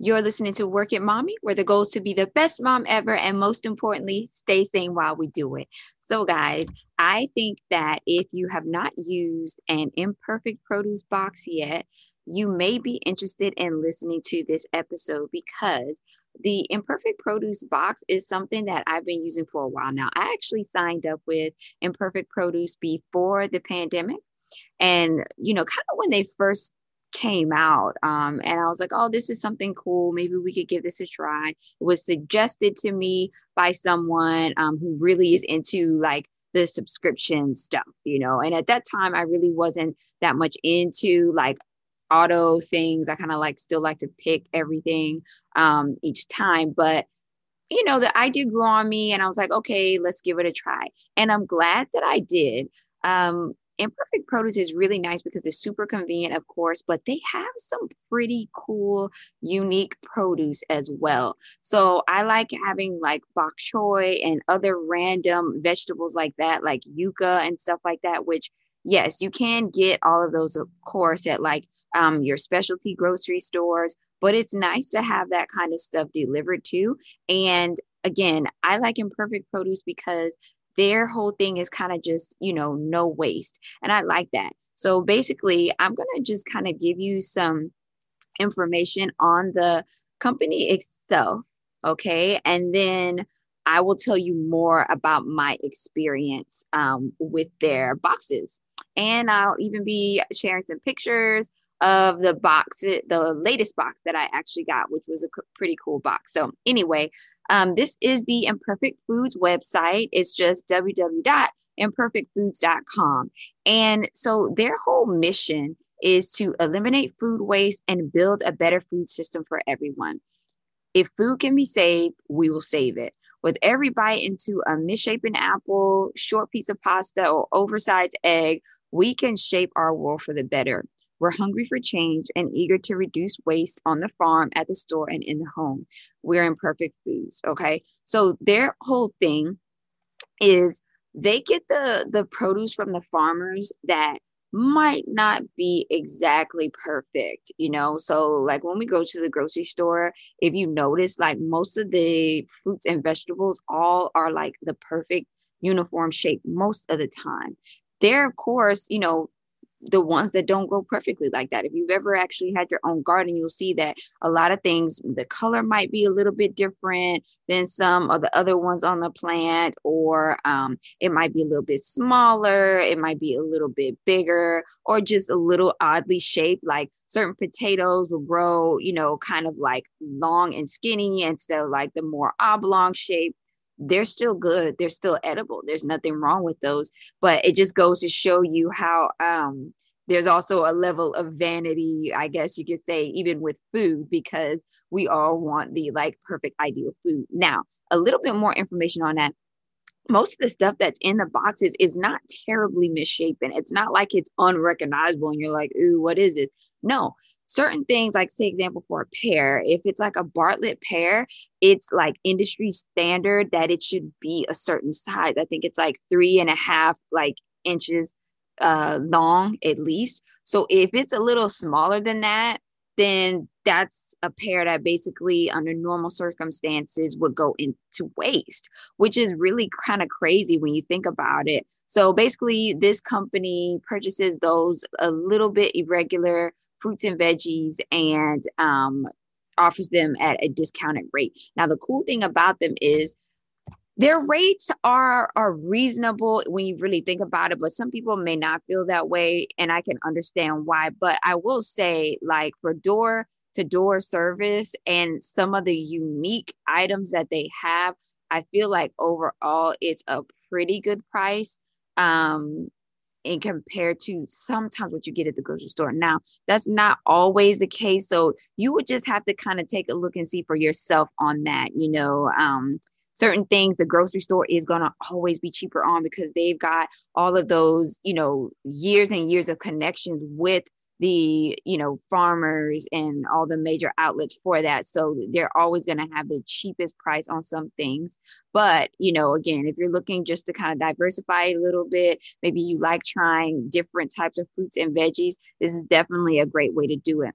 You're listening to Work It Mommy, where the goal is to be the best mom ever and most importantly, stay sane while we do it. So, guys, I think that if you have not used an imperfect produce box yet, you may be interested in listening to this episode because the imperfect produce box is something that I've been using for a while now. I actually signed up with imperfect produce before the pandemic. And, you know, kind of when they first came out um, and i was like oh this is something cool. Maybe we could give this a try. It was suggested to me by someone um, who really is into like the subscription stuff you know? And at that time i really wasn't that much into like auto things. I kind of like still like to pick everything um, each time but you know the idea grew on me and i was like okay let's give it a try. And i'm glad that i did um, Imperfect Produce is really nice because it's super convenient, of course, but they have some pretty cool, unique produce as well. So I like having like bok choy and other random vegetables like that, like yuca and stuff like that, which yes, you can get all of those, of course, at like um, your specialty grocery stores, but it's nice to have that kind of stuff delivered too. And again, I like imperfect produce because their whole thing is kind of just, you know, no waste. And I like that. So basically, I'm going to just kind of give you some information on the company itself. Okay. And then I will tell you more about my experience um, with their boxes. And I'll even be sharing some pictures of the box, the latest box that I actually got, which was a pretty cool box. So, anyway, um, this is the Imperfect Foods website. It's just www.imperfectfoods.com. And so, their whole mission is to eliminate food waste and build a better food system for everyone. If food can be saved, we will save it. With every bite into a misshapen apple, short piece of pasta, or oversized egg, we can shape our world for the better. We're hungry for change and eager to reduce waste on the farm, at the store, and in the home. We're imperfect foods. Okay. So their whole thing is they get the the produce from the farmers that might not be exactly perfect, you know. So, like when we go to the grocery store, if you notice, like most of the fruits and vegetables all are like the perfect uniform shape most of the time. They're, of course, you know, the ones that don't grow perfectly like that. If you've ever actually had your own garden, you'll see that a lot of things, the color might be a little bit different than some of the other ones on the plant, or um, it might be a little bit smaller, it might be a little bit bigger, or just a little oddly shaped. Like certain potatoes will grow, you know, kind of like long and skinny instead of like the more oblong shape they're still good they're still edible there's nothing wrong with those but it just goes to show you how um there's also a level of vanity i guess you could say even with food because we all want the like perfect ideal food. Now a little bit more information on that. Most of the stuff that's in the boxes is not terribly misshapen. It's not like it's unrecognizable and you're like ooh what is this? No certain things like say example for a pear if it's like a bartlett pear it's like industry standard that it should be a certain size. I think it's like three and a half like inches uh long at least. So if it's a little smaller than that then that's a pear that basically under normal circumstances would go into waste which is really kind of crazy when you think about it. So basically this company purchases those a little bit irregular fruits and veggies and um, offers them at a discounted rate. Now, the cool thing about them is their rates are are reasonable when you really think about it but some people may not feel that way and i can understand why but i will say like for door to door service and some of the unique items that they have i feel like overall it's a pretty good price um and compared to sometimes what you get at the grocery store. Now, that's not always the case. So you would just have to kind of take a look and see for yourself on that. You know, um, certain things the grocery store is going to always be cheaper on because they've got all of those, you know, years and years of connections with the you know farmers and all the major outlets for that. So they're always going to have the cheapest price on some things. But you know again if you're looking just to kind of diversify a little bit maybe you like trying different types of fruits and veggies this is definitely a great way to do it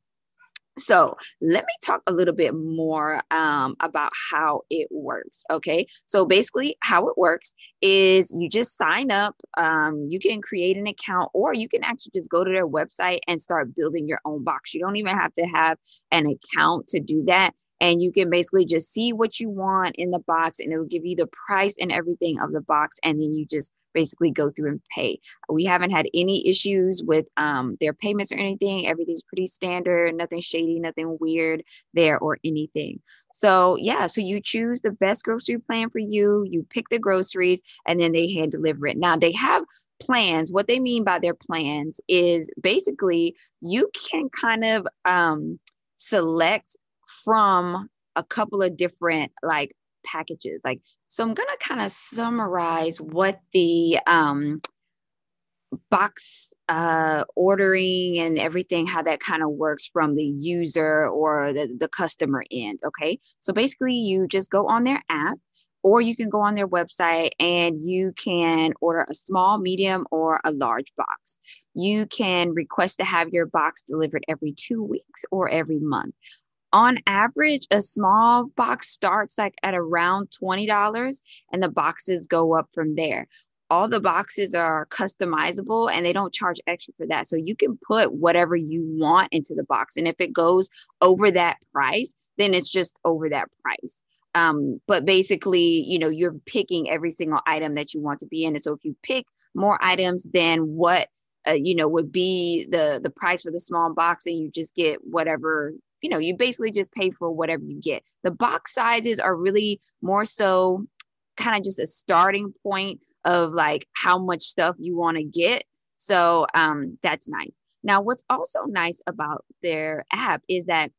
So let me talk a little bit more um, about how it works. Okay. So basically, how it works is you just sign up. Um, you can create an account, or you can actually just go to their website and start building your own box. You don't even have to have an account to do that and you can basically just see what you want in the box and it'll give you the price and everything of the box and then you just basically go through and pay. We haven't had any issues with um, their payments or anything. Everything's pretty standard nothing shady nothing weird there or anything. So yeah so you choose the best grocery plan for you you pick the groceries and then they hand deliver it. Now they have plans. What they mean by their plans is basically you can kind of um, select from a couple of different like packages. Like, so I'm gonna kind of summarize what the um, box uh, ordering and everything, how that kind of works from the user or the, the customer end. Okay. So basically, you just go on their app or you can go on their website and you can order a small, medium, or a large box. You can request to have your box delivered every two weeks or every month on average, a small box starts like at around $20 and the boxes go up from there. All the boxes are customizable and they don't charge extra for that. So you can put whatever you want into the box. And if it goes over that price, then it's just over that price. Um, but basically, you know, you're picking every single item that you want to be in. And so if you pick more items than what uh, you know would be the the price for the small box and you just get whatever you know, you basically just pay for whatever you get. The box sizes are really more so kind of just a starting point of like how much stuff you want to get. So um, that's nice. Now, what's also nice about their app is that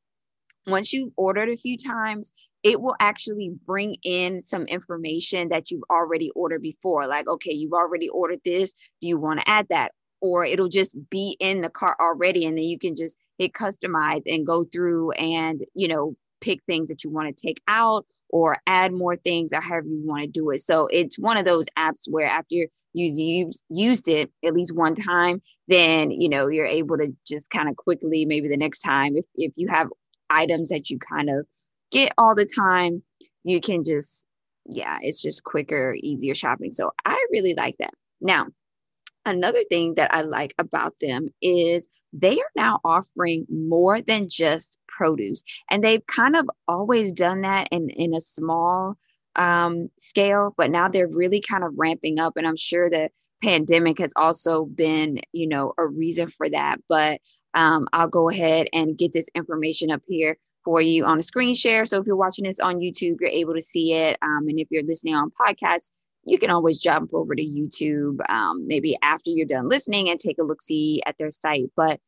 once you've ordered a few times, it will actually bring in some information that you've already ordered before. Like, okay, you've already ordered this. Do you want to add that? Or it'll just be in the cart already, and then you can just hit customize and go through and, you know, pick things that you want to take out or add more things or however you want to do it. So it's one of those apps where after you use used it at least one time, then you know you're able to just kind of quickly maybe the next time if if you have items that you kind of get all the time, you can just yeah, it's just quicker, easier shopping. So I really like that. Now, another thing that I like about them is they are now offering more than just produce. And they've kind of always done that in, in a small um, scale, but now they're really kind of ramping up. And I'm sure the pandemic has also been, you know, a reason for that. But um, I'll go ahead and get this information up here for you on a screen share. So if you're watching this on YouTube, you're able to see it. Um, and if you're listening on podcast, you can always jump over to YouTube um, maybe after you're done listening and take a look see at their site. But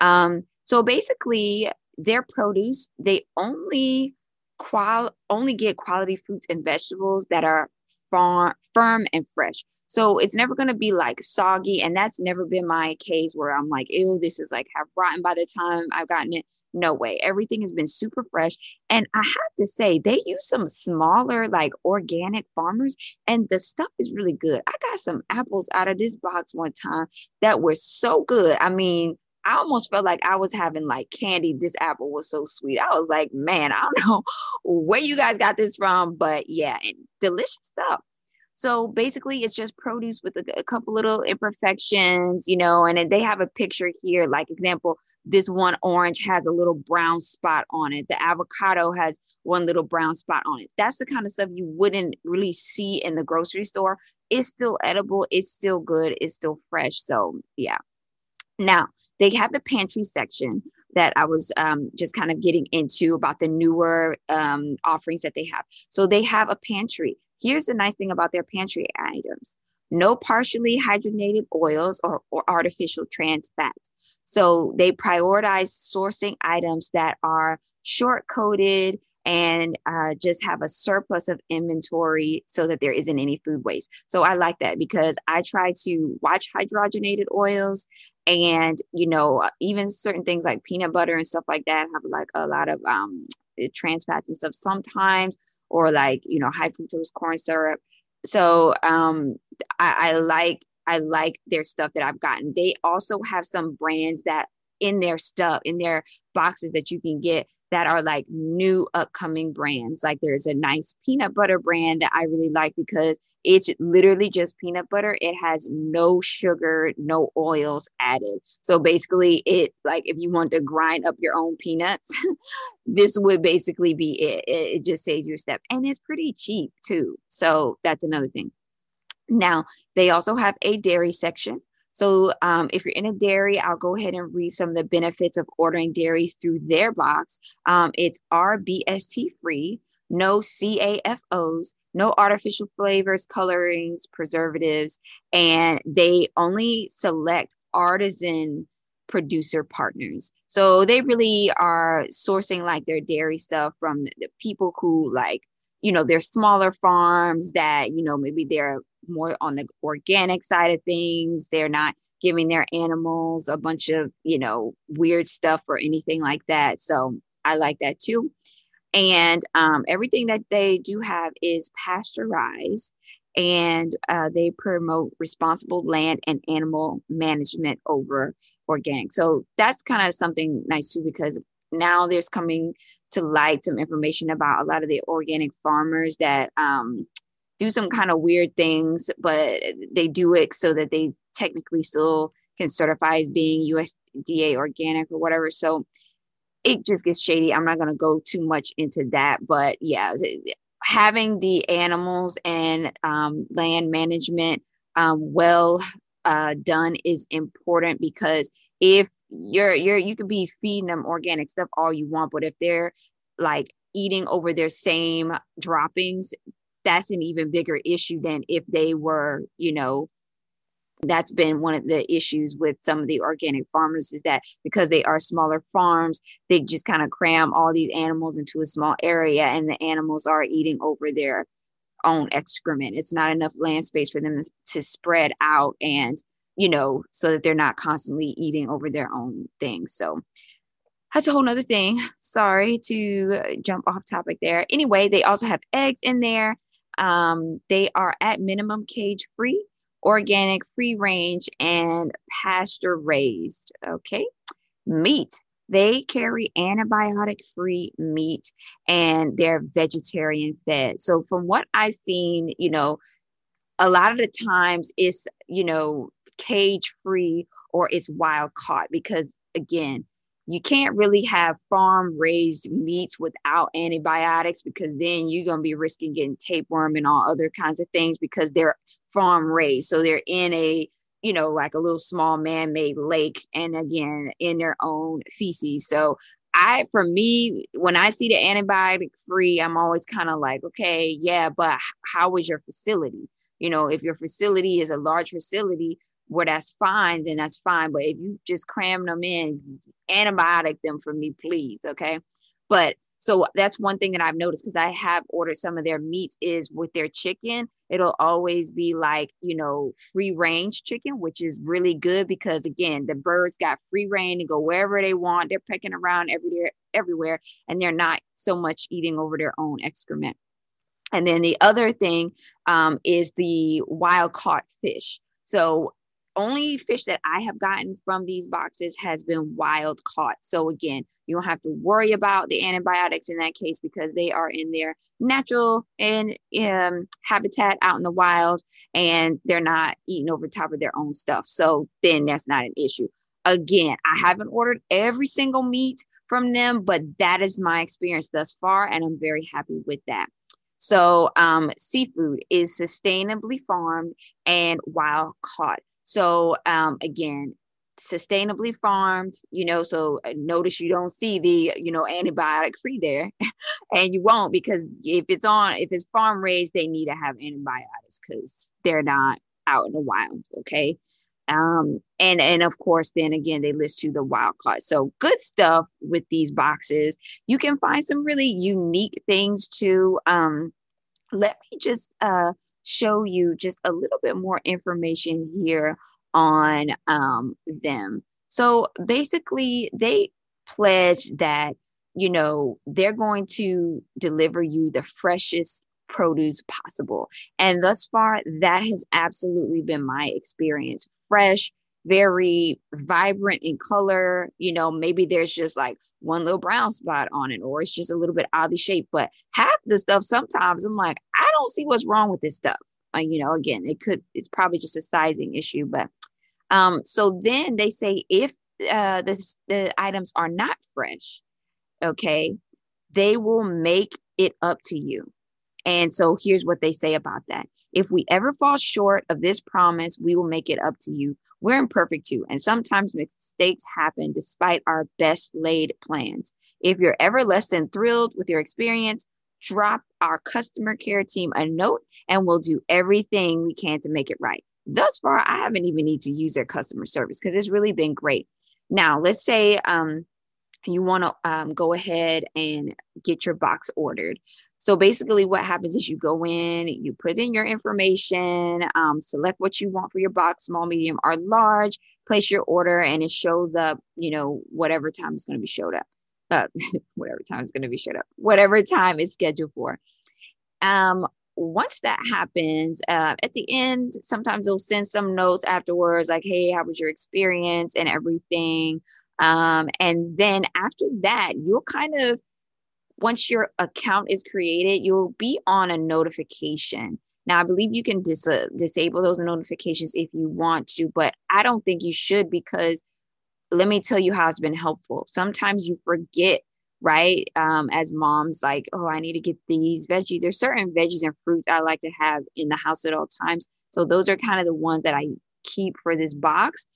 um, so basically, their produce they only qual only get quality fruits and vegetables that are far, firm and fresh. So it's never going to be like soggy, and that's never been my case where I'm like, ew, this is like half rotten by the time I've gotten it. No way. Everything has been super fresh. And I have to say, they use some smaller, like organic farmers, and the stuff is really good. I got some apples out of this box one time that were so good. I mean, I almost felt like I was having like candy. This apple was so sweet. I was like, man, I don't know where you guys got this from, but yeah, delicious stuff. So basically, it's just produce with a, a, couple little imperfections, you know, and they have a picture here. Like, example, this one orange has a little brown spot on it. The avocado has one little brown spot on it. That's the kind of stuff you wouldn't really see in the grocery store. It's still edible, it's still good, it's still fresh. So, yeah. Now, they have the pantry section that I was um, just kind of getting into about the newer um, offerings that they have. So, they have a pantry Here's the nice thing about their pantry items no partially hydrogenated oils or, or artificial trans fats. So they prioritize sourcing items that are short coded and uh, just have a surplus of inventory so that there isn't any food waste. So I like that because I try to watch hydrogenated oils and, you know, even certain things like peanut butter and stuff like that have like a lot of um, trans fats and stuff sometimes or like you know high fructose corn syrup so um I, I like i like their stuff that i've gotten they also have some brands that in their stuff, in their boxes that you can get that are like new upcoming brands. Like there's a nice peanut butter brand that I really like because it's literally just peanut butter. It has no sugar, no oils added. So basically, it like if you want to grind up your own peanuts, this would basically be it. it. It just saves you a step and it's pretty cheap too. So that's another thing. Now, they also have a dairy section. So um, if you're in a dairy, I'll go ahead and read some of the benefits of ordering dairy through their box. Um, it's RBST free, no CAFOs, no artificial flavors, colorings, preservatives, and they only select artisan producer partners. So they really are sourcing like their dairy stuff from the people who like, you know, they're smaller farms that, you know, maybe they're more on the organic side of things. They're not giving their animals a bunch of, you know, weird stuff or anything like that. So I like that too. And um, everything that they do have is pasteurized and uh, they promote responsible land and animal management over organic. So that's kind of something nice too, because now there's coming to light some information about a lot of the organic farmers that um, do some kind of weird things, but they do it so that they technically still can certify as being USDA organic or whatever. So it just gets shady. I'm not going to go too much into that, but yeah, having the animals and um, land management um, well uh, done is important because if you're you're you could be feeding them organic stuff all you want, but if they're like eating over their same droppings, that's an even bigger issue than if they were, you know, that's been one of the issues with some of the organic farmers is that because they are smaller farms, they just kind of cram all these animals into a small area and the animals are eating over their own excrement. It's not enough land space for them to spread out and, you know, so that they're not constantly eating over their own things. So that's a whole nother thing. Sorry to jump off topic there. Anyway, they also have eggs in there. Um, they are at minimum cage free, organic, free range, and pasture raised. Okay. Meat. They carry antibiotic free meat and they're vegetarian fed. So, from what I've seen, you know, a lot of the times it's, you know, cage free or it's wild caught because, again, you can't really have farm raised meats without antibiotics because then you're going to be risking getting tapeworm and all other kinds of things because they're farm raised. So they're in a, you know, like a little small man made lake and again in their own feces. So I, for me, when I see the antibiotic free, I'm always kind of like, okay, yeah, but how is your facility? You know, if your facility is a large facility, where that's fine, then that's fine. But if you just cram them in, antibiotic them for me, please. Okay. But so that's one thing that I've noticed because I have ordered some of their meats is with their chicken, it'll always be like, you know, free range chicken, which is really good because again, the birds got free rein to go wherever they want. They're pecking around everywhere, everywhere, and they're not so much eating over their own excrement. And then the other thing um, is the wild caught fish. So only fish that I have gotten from these boxes has been wild caught. So again, you don't have to worry about the antibiotics in that case because they are in their natural and um, habitat out in the wild, and they're not eating over top of their own stuff. So then that's not an issue. Again, I haven't ordered every single meat from them, but that is my experience thus far, and I'm very happy with that. So, um, seafood is sustainably farmed and wild caught. So um, again, sustainably farmed, you know, so uh, notice you don't see the, you know, antibiotic free there and you won't because if it's on, if it's farm raised, they need to have antibiotics because they're not out in the wild. Okay. Um, and, and of course, then again, they list to the wild caught. So good stuff with these boxes. You can find some really unique things too. Um, let me just, uh, show you just a little bit more information here on um, them. So basically, they pledge that, you know, they're going to deliver you the freshest produce possible. And thus far, that has absolutely been my experience. Fresh, very vibrant in color. You know, maybe there's just like one little brown spot on it, or it's just a little bit oddly shaped. But half the stuff, sometimes I'm like, I don't see what's wrong with this stuff. Uh, you know, again, it could, it's probably just a sizing issue. But um, so then they say if uh, the, the items are not fresh, okay, they will make it up to you. And so here's what they say about that. If we ever fall short of this promise, we will make it up to you. We're imperfect too, and sometimes mistakes happen despite our best laid plans. If you're ever less than thrilled with your experience, drop our customer care team a note and we'll do everything we can to make it right. Thus far, I haven't even need to use their customer service because it's really been great. Now, let's say um, you want to um, go ahead and get your box ordered. So basically, what happens is you go in, you put in your information, um, select what you want for your box, small, medium, or large, place your order, and it shows up, you know, whatever time it's going to be showed up. Uh, whatever time it's going to be showed up, whatever time it's scheduled for. Um, once that happens, uh, at the end, sometimes they'll send some notes afterwards, like, hey, how was your experience and everything. Um, and then after that, you'll kind of once your account is created, you'll be on a notification. Now, I believe you can dis- uh, disable those notifications if you want to, but I don't think you should because let me tell you how it's been helpful. Sometimes you forget, right? Um, as moms, like, oh, I need to get these veggies. There's certain veggies and fruits I like to have in the house at all times. So those are kind of the ones that I keep for this box.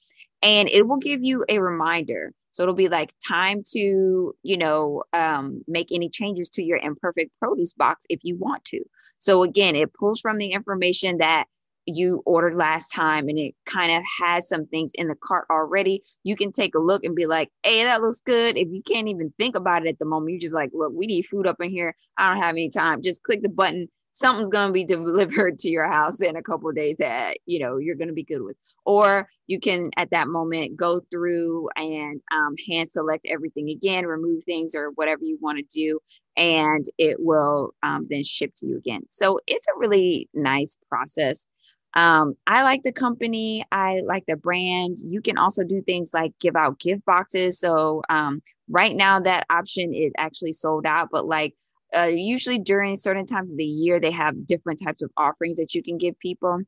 And it will give you a reminder so it'll be like time to, you know, um, make any changes to your imperfect produce box if you want to. So again, it pulls from the information that you ordered last time and it kind of has some things in the cart already. You can take a look and be like, hey, that looks good. If you can't even think about it at the moment, you're just like, look, we need food up in here. I don't have any time. Just click the button something's going to be delivered to your house in a couple days that you know you're going to be good with or you can at that moment go through and um, hand select everything again remove things or whatever you want to do and it will um, then ship to you again so it's a really nice process um, I like the company. I like the brand. You can also do things like give out gift boxes. So um, right now, that option is actually sold out. But like uh, usually during certain times of the year they have different types of offerings that you can give people.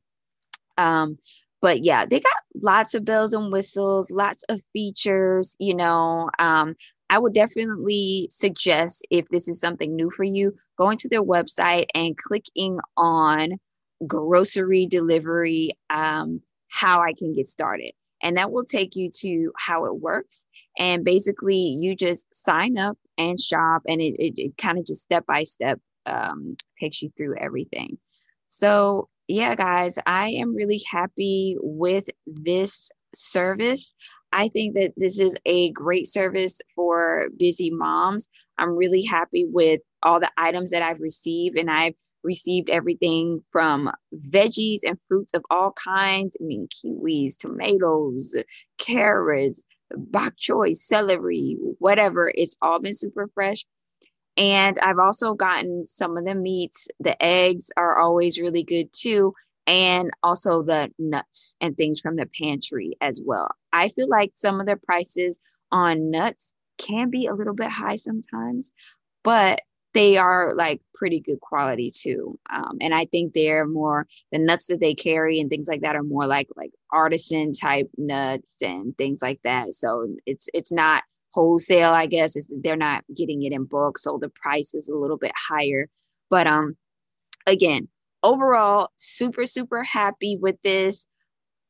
Um, but yeah they got lots of bells and whistles lots of features you know um, i would definitely suggest if this is something new for you going to their website and clicking on grocery delivery um, how i can get started. And that will take you to how it works. And basically you just sign up and shop and it, it, it kind of just step by step um, takes you through everything. So yeah guys i am really happy with this service. I think that this is a great service for busy moms. I'm really happy with all the items that i've received and i've received everything from veggies and fruits of all kinds. I mean kiwis tomatoes carrots bok choy, celery, whatever. It's all been super fresh. And I've also gotten some of the meats. The eggs are always really good too. And also the nuts and things from the pantry as well. I feel like some of the prices on nuts can be a little bit high sometimes, but they are like pretty good quality too. Um, and I think they're more the nuts that they carry and things like that are more like like artisan type nuts and things like that. So it's it's not wholesale, I guess. It's, they're not getting it in bulk, so the price is a little bit higher. But um, again, overall, super super happy with this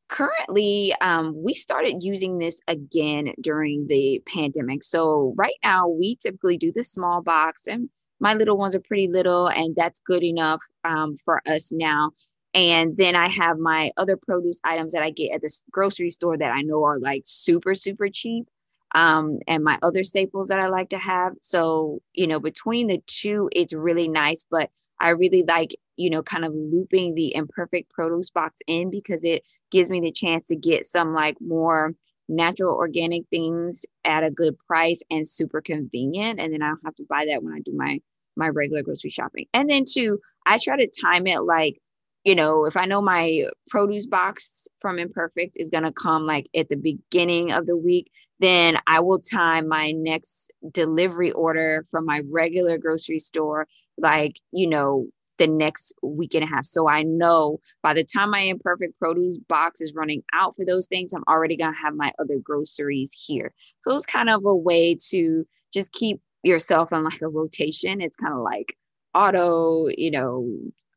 currently um, we started using this again during the pandemic so right now we typically do the small box and my little ones are pretty little, and that's good enough um, for us now. And then I have my other produce items that I get at the grocery store that I know are like super, super cheap. Um, and my other staples that I like to have. So, you know, between the two, it's really nice. But I really like, you know, kind of looping the imperfect produce box in because it gives me the chance to get some like more natural organic things at a good price and super convenient. And then I don't have to buy that when I do my my regular grocery shopping. And then two, I try to time it like you know, if I know my produce box from Imperfect is going to come like at the beginning of the week, then I will time my next delivery order from my regular grocery store, like, you know, the next week and a half. So I know by the time my Imperfect produce box is running out for those things, I'm already going to have my other groceries here. So it's kind of a way to just keep yourself on like a rotation. It's kind of like auto, you know,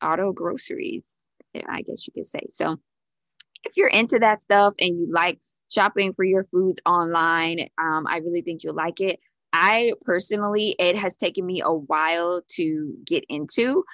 auto groceries, I guess you could say. So if you're into that stuff and you like shopping for your foods online, um, I really think you'll like it. I personally, it has taken me a while to get into.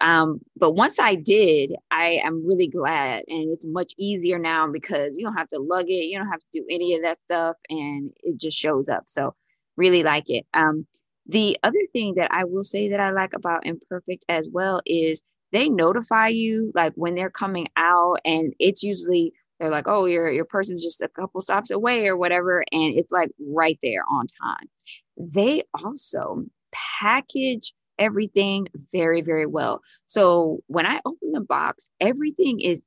Um, but once I did, I am really glad, and it's much easier now because you don't have to lug it, you don't have to do any of that stuff, and it just shows up. So, really like it. Um, the other thing that I will say that I like about Imperfect as well is they notify you like when they're coming out and it's usually they're like oh your your person's just a couple stops away or whatever and it's like right there on time they also package everything very very well so when i open the box everything is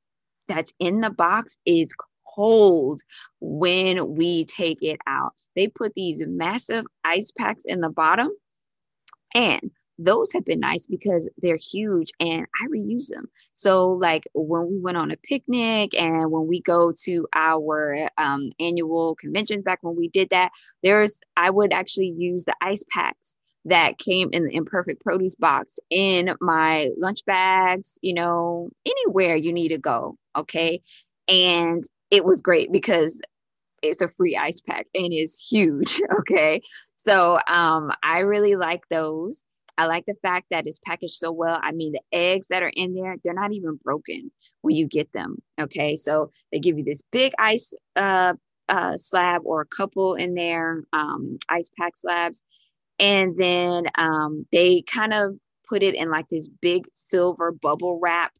that's in the box is cold when we take it out they put these massive ice packs in the bottom and those have been nice because they're huge and I reuse them. So, like when we went on a picnic and when we go to our um, annual conventions back when we did that, there's, I would actually use the ice packs that came in the imperfect produce box in my lunch bags, you know, anywhere you need to go. Okay. And it was great because it's a free ice pack and it's huge. Okay. So um, I really like those. I like the fact that it's packaged so well. I mean, the eggs that are in there, they're not even broken when you get them. Okay. So they give you this big ice uh, uh, slab or a couple in there, um, ice pack slabs. And then um, they kind of put it in like this big silver bubble wrap.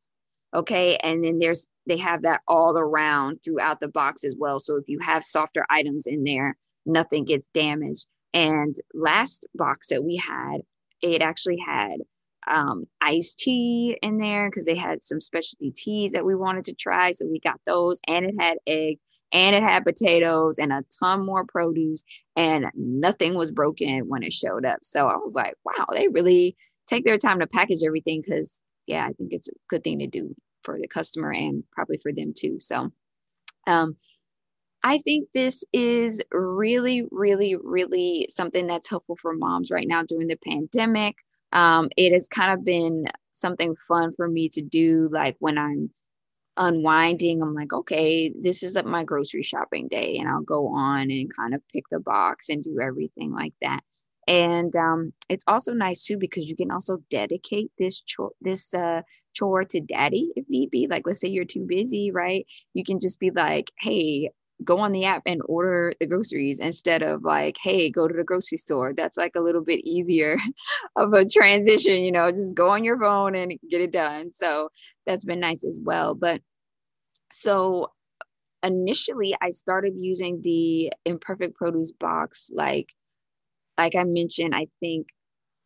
Okay. And then there's, they have that all around throughout the box as well. So if you have softer items in there, nothing gets damaged. And last box that we had, it actually had um, iced tea in there because they had some specialty teas that we wanted to try. So we got those, and it had eggs, and it had potatoes, and a ton more produce, and nothing was broken when it showed up. So I was like, wow, they really take their time to package everything because, yeah, I think it's a good thing to do for the customer and probably for them too. So, um, I think this is really, really, really something that's helpful for moms right now during the pandemic. Um, it has kind of been something fun for me to do, like when I'm unwinding, I'm like, okay, this is my grocery shopping day, and I'll go on and kind of pick the box and do everything like that. And um, it's also nice too because you can also dedicate this chore, this uh, chore to daddy if need be. Like, let's say you're too busy, right? You can just be like, hey, go on the app and order the groceries instead of like, hey, go to the grocery store. That's like a little bit easier of a transition, you know, just go on your phone and get it done. So that's been nice as well. But so initially I started using the imperfect produce box like like I mentioned, I think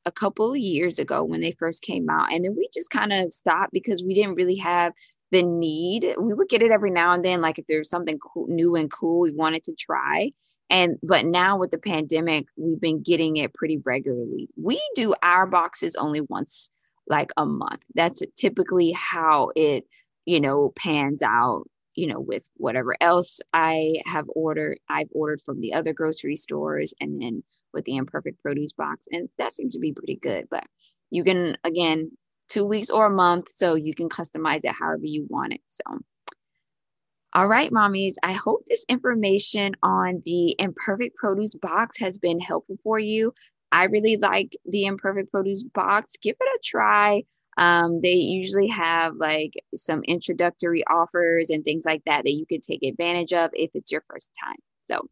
a couple of years ago when they first came out. And then we just kind of stopped because we didn't really have the need. We would get it every now and then, like if there's something cool, new and cool we wanted to try. And but now with the pandemic, we've been getting it pretty regularly. We do our boxes only once like a month. That's typically how it, you know, pans out, you know, with whatever else I have ordered, I've ordered from the other grocery stores and then with the imperfect produce box. And that seems to be pretty good. But you can again two weeks or a month. So you can customize it however you want it. So, all right, mommies, I hope this information on the imperfect produce box has been helpful for you. I really like the imperfect produce box. Give it a try. Um, they usually have like some introductory offers and things like that that you could take advantage of if it's your first time. So,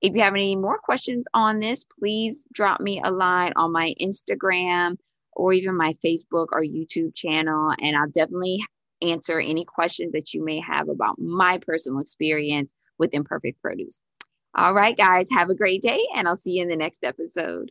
if you have any more questions on this, please drop me a line on my Instagram or even my Facebook or YouTube channel. And I'll definitely answer any questions that you may have about my personal experience with imperfect produce. All right, guys, have a great day, and I'll see you in the next episode.